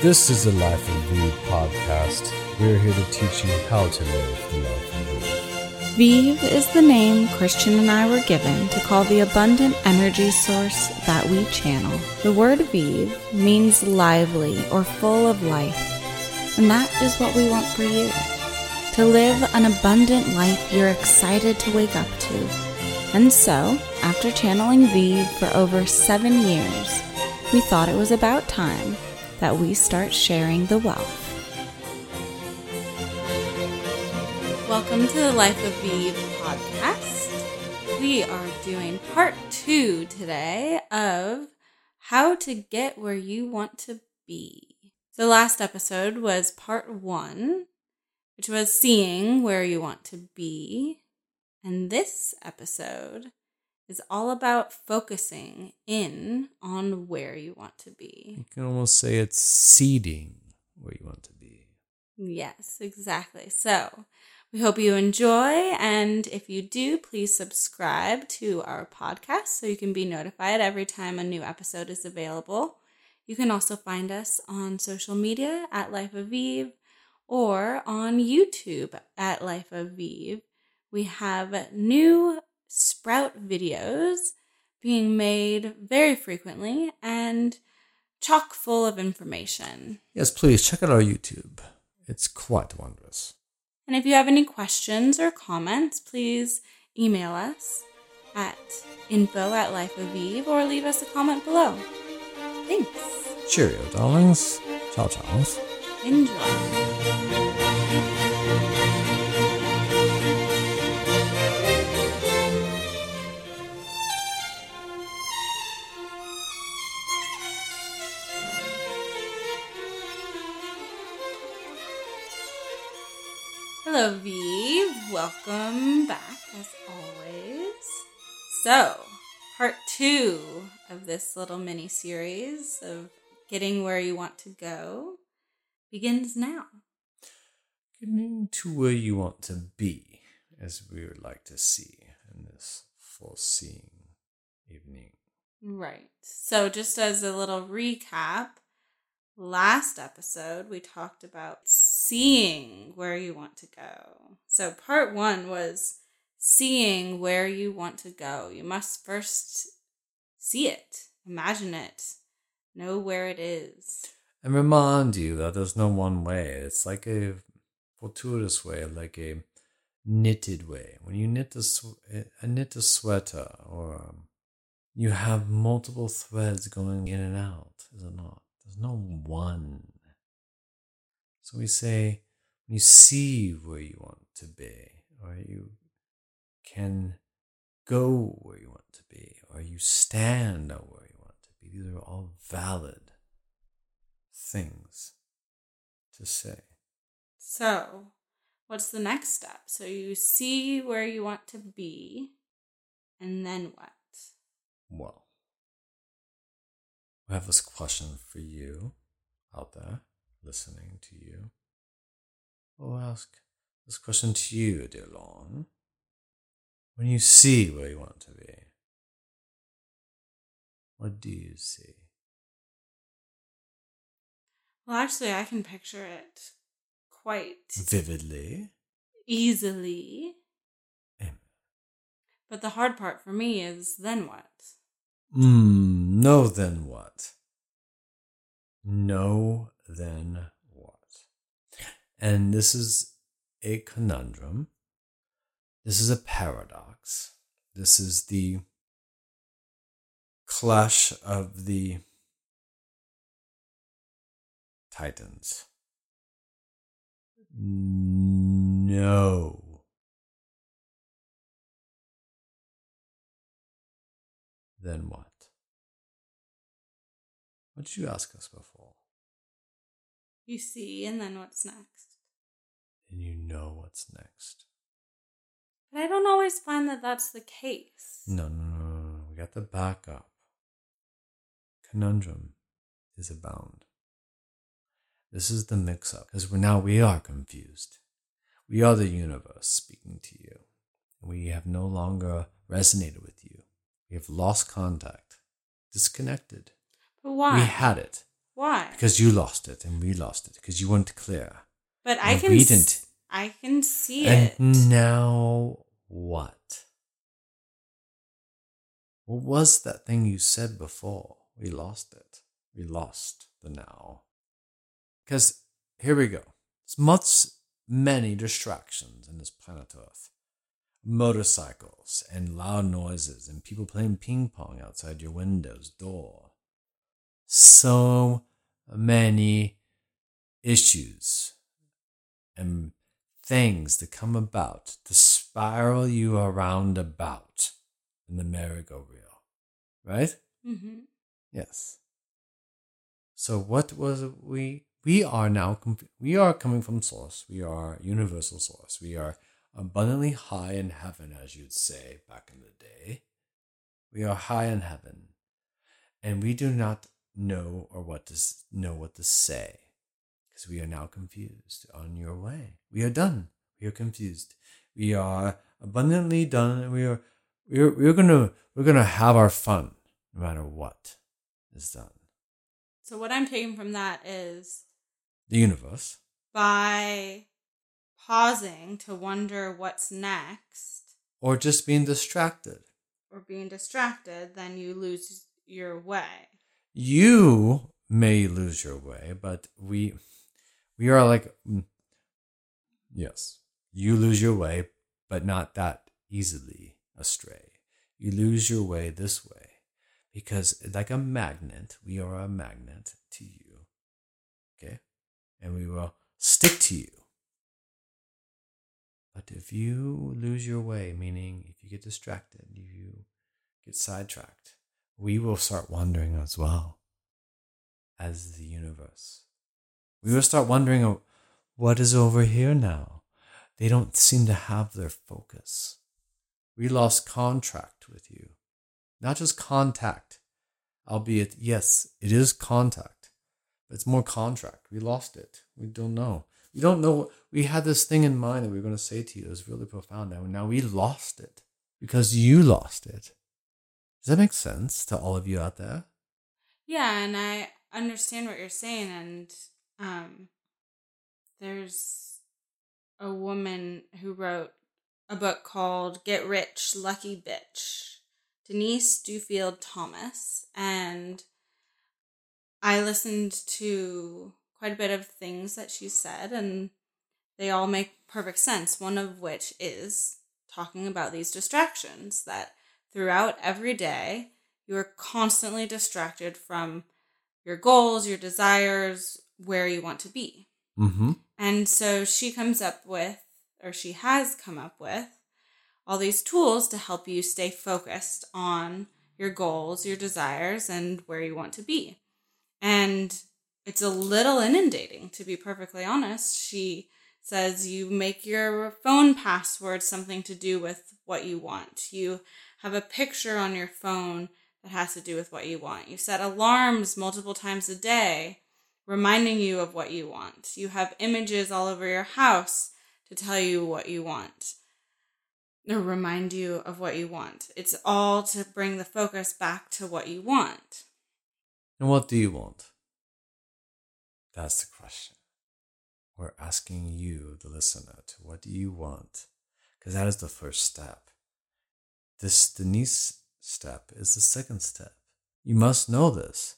This is the Life and Vive podcast. We're here to teach you how to live the life of Vive. Vive is the name Christian and I were given to call the abundant energy source that we channel. The word Vive means lively or full of life, and that is what we want for you. To live an abundant life you're excited to wake up to. And so, after channeling Vive for over seven years, we thought it was about time that we start sharing the wealth. Welcome to the Life of Vive podcast. We are doing part two today of how to get where you want to be. The last episode was part one, which was seeing where you want to be. And this episode is all about focusing in on where you want to be. You can almost say it's seeding where you want to be. Yes, exactly. So we hope you enjoy. And if you do, please subscribe to our podcast so you can be notified every time a new episode is available. You can also find us on social media at Life of Vive or on YouTube at Life of Vive. We have new sprout videos being made very frequently and chock full of information. Yes, please check out our YouTube. It's quite wondrous. And if you have any questions or comments, please email us at info at Life of Vive or leave us a comment below. Thanks. Cheerio, darlings. Ciao, ciao. Enjoy. Hello, Vive. Welcome back as always. So, part two of this little mini series of getting where you want to go begins now. Getting to where you want to be, as we would like to see in this foreseeing evening. Right. So, just as a little recap, last episode we talked about seeing where you want to go. So, part one was seeing where you want to go. You must first see it, imagine it, know where it is. And remind you that there's no one way. It's like a fortuitous way, like a knitted way. When you knit a, sw- a knit a sweater, or um, you have multiple threads going in and out, is it not? There's no one. So we say, when you see where you want to be, or you can go where you want to be, or you stand out where you want to be, these are all valid things to say. So, what's the next step? So, you see where you want to be, and then what? Well, I have this question for you out there listening to you. I'll ask this question to you, dear Lon. When you see where you want to be, what do you see? Well, actually, I can picture it quite Vividly. easily. Amen. But the hard part for me is then what? Mm, no, then No, then what? And this is a conundrum. This is a paradox. This is the clash of the titans. No. Then what? What did you ask us before? You see, and then what's next? And you know what's next. But I don't always find that that's the case. No, no, no, no, no. We got the backup. Conundrum is abound. This is the mix up because now we are confused. We are the universe speaking to you. We have no longer resonated with you. We have lost contact, disconnected. But why? We had it. Why? Because you lost it and we lost it because you weren't clear. But I can we didn't. I can see and it. now what? What was that thing you said before? We lost it. We lost the now. Because here we go. It's much many distractions in this planet Earth. Motorcycles and loud noises and people playing ping pong outside your window's door. So many issues and things to come about to spiral you around about in the merry-go-reel. Right? hmm Yes. So what was we we are now we are coming from source. We are universal source. We are abundantly high in heaven as you'd say back in the day. We are high in heaven. And we do not know or what to know what to say because we are now confused on your way. We are done. We are confused. We are abundantly done and we are we're we're gonna we're gonna have our fun no matter what is done. So what I'm taking from that is The universe. by pausing to wonder what's next Or just being distracted. or being distracted, then you lose your way. You may lose your way, but we we are like mm, yes. You lose your way, but not that easily astray. You lose your way this way because like a magnet, we are a magnet to you. Okay? And we will stick to you. But if you lose your way, meaning if you get distracted, you get sidetracked, we will start wondering as well as the universe. We will start wondering what is over here now. They don't seem to have their focus. We lost contract with you. Not just contact, albeit, yes, it is contact, but it's more contract. We lost it. We don't know. We don't know. We had this thing in mind that we were going to say to you. It was really profound. Now, now we lost it because you lost it. Does that make sense to all of you out there? Yeah, and I understand what you're saying and um there's a woman who wrote a book called Get Rich Lucky Bitch. Denise Duffield Thomas and I listened to quite a bit of things that she said and they all make perfect sense. One of which is talking about these distractions that throughout every day you are constantly distracted from your goals, your desires, where you want to be. Mm-hmm. And so she comes up with, or she has come up with, all these tools to help you stay focused on your goals, your desires, and where you want to be. And it's a little inundating, to be perfectly honest. She says you make your phone password something to do with what you want. You have a picture on your phone that has to do with what you want. You set alarms multiple times a day reminding you of what you want. You have images all over your house to tell you what you want or remind you of what you want. It's all to bring the focus back to what you want. And what do you want? That's the question. We're asking you, the listener, to what do you want? Because that is the first step. This Denise step is the second step. You must know this.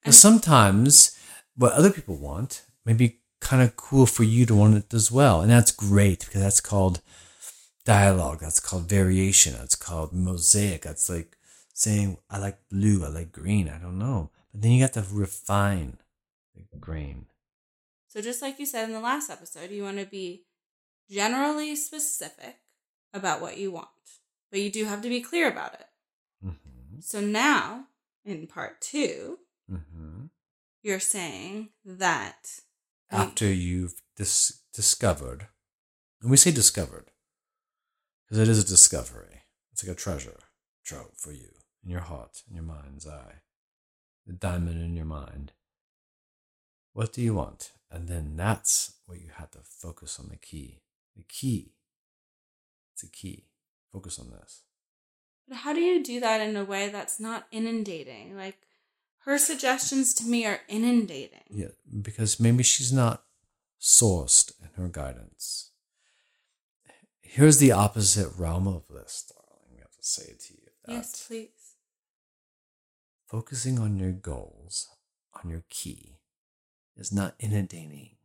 Because sometimes what other people want may be kind of cool for you to want it as well. And that's great because that's called dialogue. That's called variation. That's called mosaic. That's like saying, I like blue. I like green. I don't know. But then you got to refine the grain. So, just like you said in the last episode, you want to be generally specific about what you want, but you do have to be clear about it. Mm-hmm. So, now in part two, Mm-hmm. you're saying that you- After you've dis- discovered, and we say discovered because it is a discovery. It's like a treasure trove for you in your heart, in your mind's eye, the diamond in your mind. What do you want? And then that's what you have to focus on the key. The key. It's a key. Focus on this. But how do you do that in a way that's not inundating? Like Her suggestions to me are inundating. Yeah, because maybe she's not sourced in her guidance. Here's the opposite realm of this, darling. We have to say it to you Yes, please. focusing on your goals, on your key, is not inundating.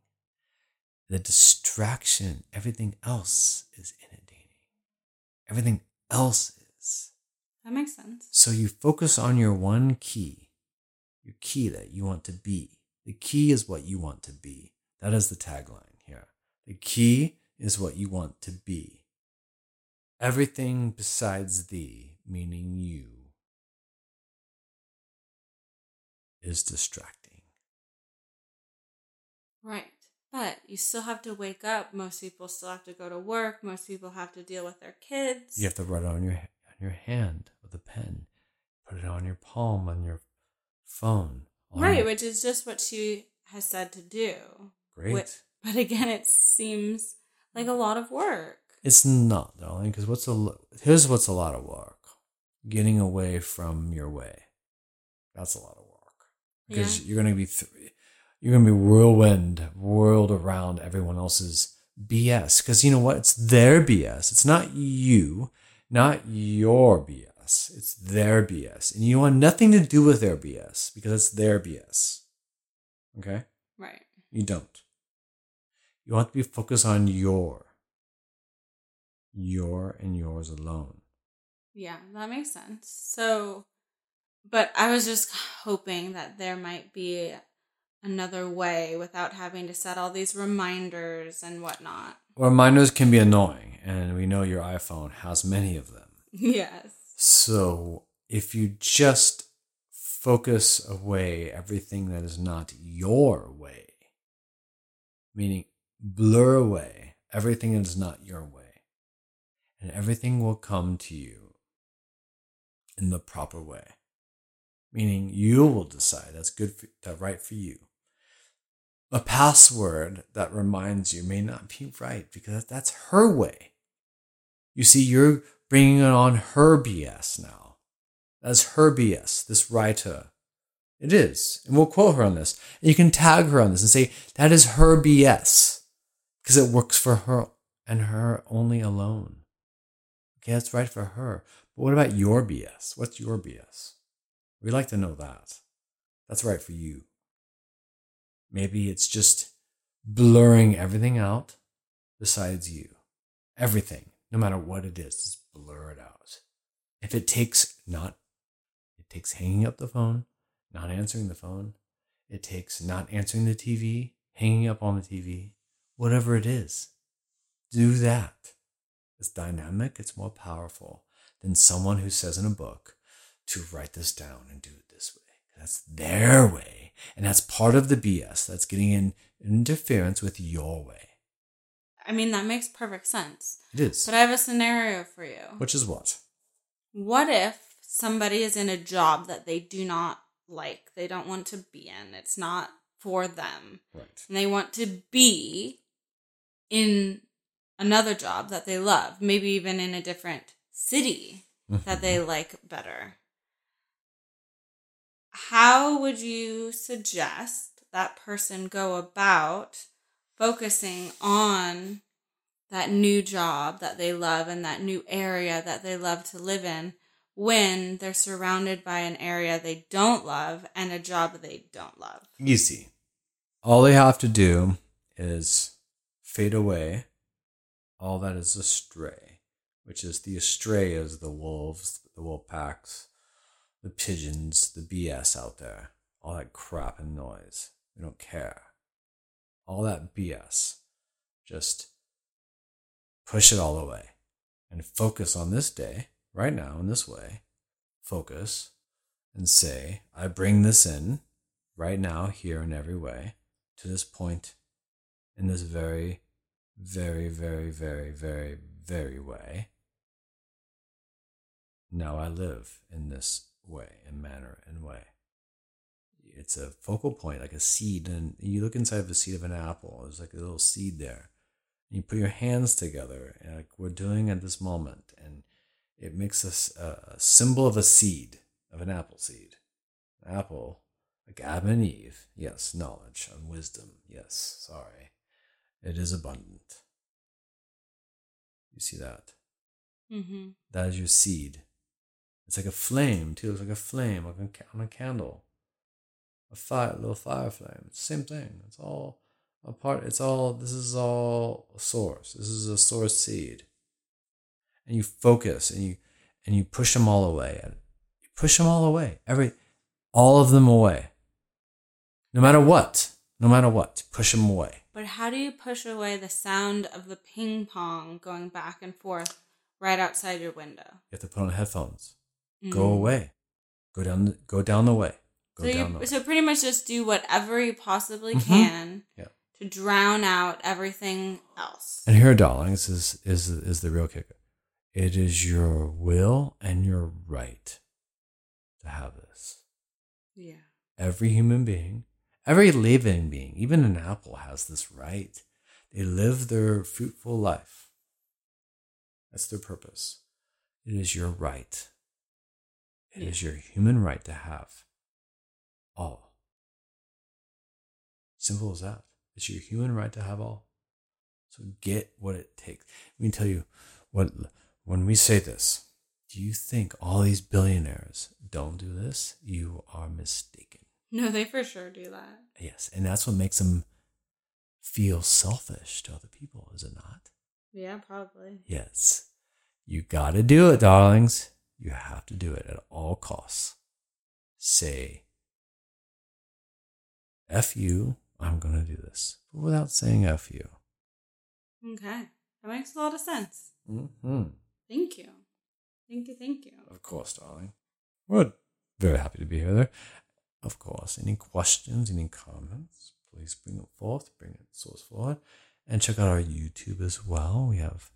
The distraction, everything else is inundating. Everything else is. That makes sense. So you focus on your one key, your key that you want to be. The key is what you want to be. That is the tagline here. The key is what you want to be. Everything besides thee, meaning you, is distracting. Right. But you still have to wake up. Most people still have to go to work. Most people have to deal with their kids. You have to write it on your on your hand with a pen. Put it on your palm on your phone. on right, your- which is just what she has said to do. Great. But again, it seems like a lot of work. It's not, darling, because what's a here's what's a lot of work: getting away from your way. That's a lot of work because Yeah. you're gonna be th- you're gonna be whirlwind, whirled around everyone else's BS. Because you know what? It's their BS. It's not you, not your BS. It's their BS, and you want nothing to do with their BS because it's their BS. Okay. Right. You don't. You want to be focused on your. Your and yours alone. Yeah, that makes sense. So, but I was just hoping that there might be another way without having to set all these reminders and whatnot. Reminders can be annoying, and we know your iPhone has many of them. Yes. So if you just focus away everything that is not your way, meaning blur away everything that is not your way, and everything will come to you in the proper way. Meaning you will decide that's good for, that's right for you. A password that reminds you may not be right because that's her way. You see, you're bringing it on her BS now. That's her BS, this writer. It is. And we'll quote her on this. And you can tag her on this and say, that is her BS. Because it works for her and her only alone. Okay, that's right for her. But what about your BS? What's your BS? We'd like to know that. That's right for you. Maybe it's just blurring everything out besides you. Everything, no matter what it is, just blur it out. If it takes not, it takes hanging up the phone, not answering the phone. It takes not answering the TV, hanging up on the TV, whatever it is. Do that. It's dynamic, it's more powerful than someone who says in a book to write this down and do it this way. That's their way. And that's part of the BS. That's getting in interference with your way. I mean, that makes perfect sense. It is. But I have a scenario for you. Which is what? What if somebody is in a job that they do not like, they don't want to be in, it's not for them, Right. and they want to be in another job that they love, maybe even in a different city mm-hmm, that they mm-hmm. like better? How would you suggest that person go about focusing on that new job that they love and that new area that they love to live in when they're surrounded by an area they don't love and a job they don't love? Easy. All they have to do is fade away all that is astray, which is the astray is the wolves, the wolf packs, the pigeons, the BS out there, all that crap and noise. We don't care. All that BS. Just push it all away and focus on this day, right now, in this way. Focus and say, I bring this in right now, here, in every way, to this point, in this very, very, very, very, very, very way. Now I live in this way and manner and way. It's a focal point, like a seed, and you look inside of the seed of an apple. There's like a little seed there. And you put your hands together, and like we're doing at this moment, and it makes us a, a symbol of a seed, of an apple seed. Apple Like Adam and Eve. Yes, knowledge and wisdom. Yes, sorry. It is abundant. You see that? Mm-hmm. That is your seed. It's like a flame, too. It's like a flame, like on a candle. A fire, a little fire flame. It's the same thing. It's all a part. It's all, this is all a source. This is a source seed. And you focus and you, and you push them all away. And you push them all away. Every, all of them away. No matter what. No matter what. Push them away. But how do you push away the sound of the ping pong going back and forth right outside your window? You have to put on headphones. Go away. Go down. The, go down the way. Go so down you the way. so pretty much just do whatever you possibly Mhm. can Yeah. to drown out everything else. And here, darlings, is is is the real kicker. It is your will and your right to have this. Yeah. Every human being, every living being, even an apple has this right. They live their fruitful life. That's their purpose. It is your right. It is your human right to have all. Simple as that. It's your human right to have all. So get what it takes. Let me tell you what when we say this, do you think all these billionaires don't do this? You are mistaken. No, they for sure do that. Yes, and that's what makes them feel selfish to other people, is it not? Yeah, probably. Yes. You got to do it, darlings. You have to do it at all costs. Say, F you, I'm going to do this, but without saying F you. Okay. That makes a lot of sense. Mm-hmm. Thank you. Thank you. Thank you. Of course, darling. We're very happy to be here. There. Of course. Any questions, any comments, please bring it forth, bring it source forward. And check out our YouTube as well. We have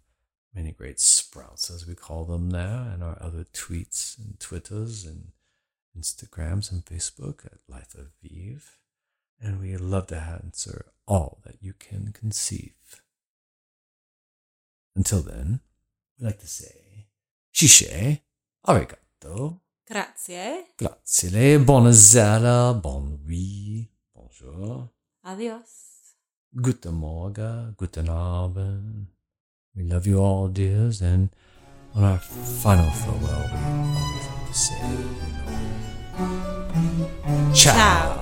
many great sprouts, as we call them now, and our other tweets and Twitters and Instagrams and Facebook at Life of Vive. And we love to answer all that you can conceive. Until then, we like to say, Shishe, arigato, Grazie. grazie, buonasera, bon nuit, bonjour, Adios. guten Morgen, guten Abend. We love you all, dears, and on our final farewell, we always to say, you know, ciao. Ciao.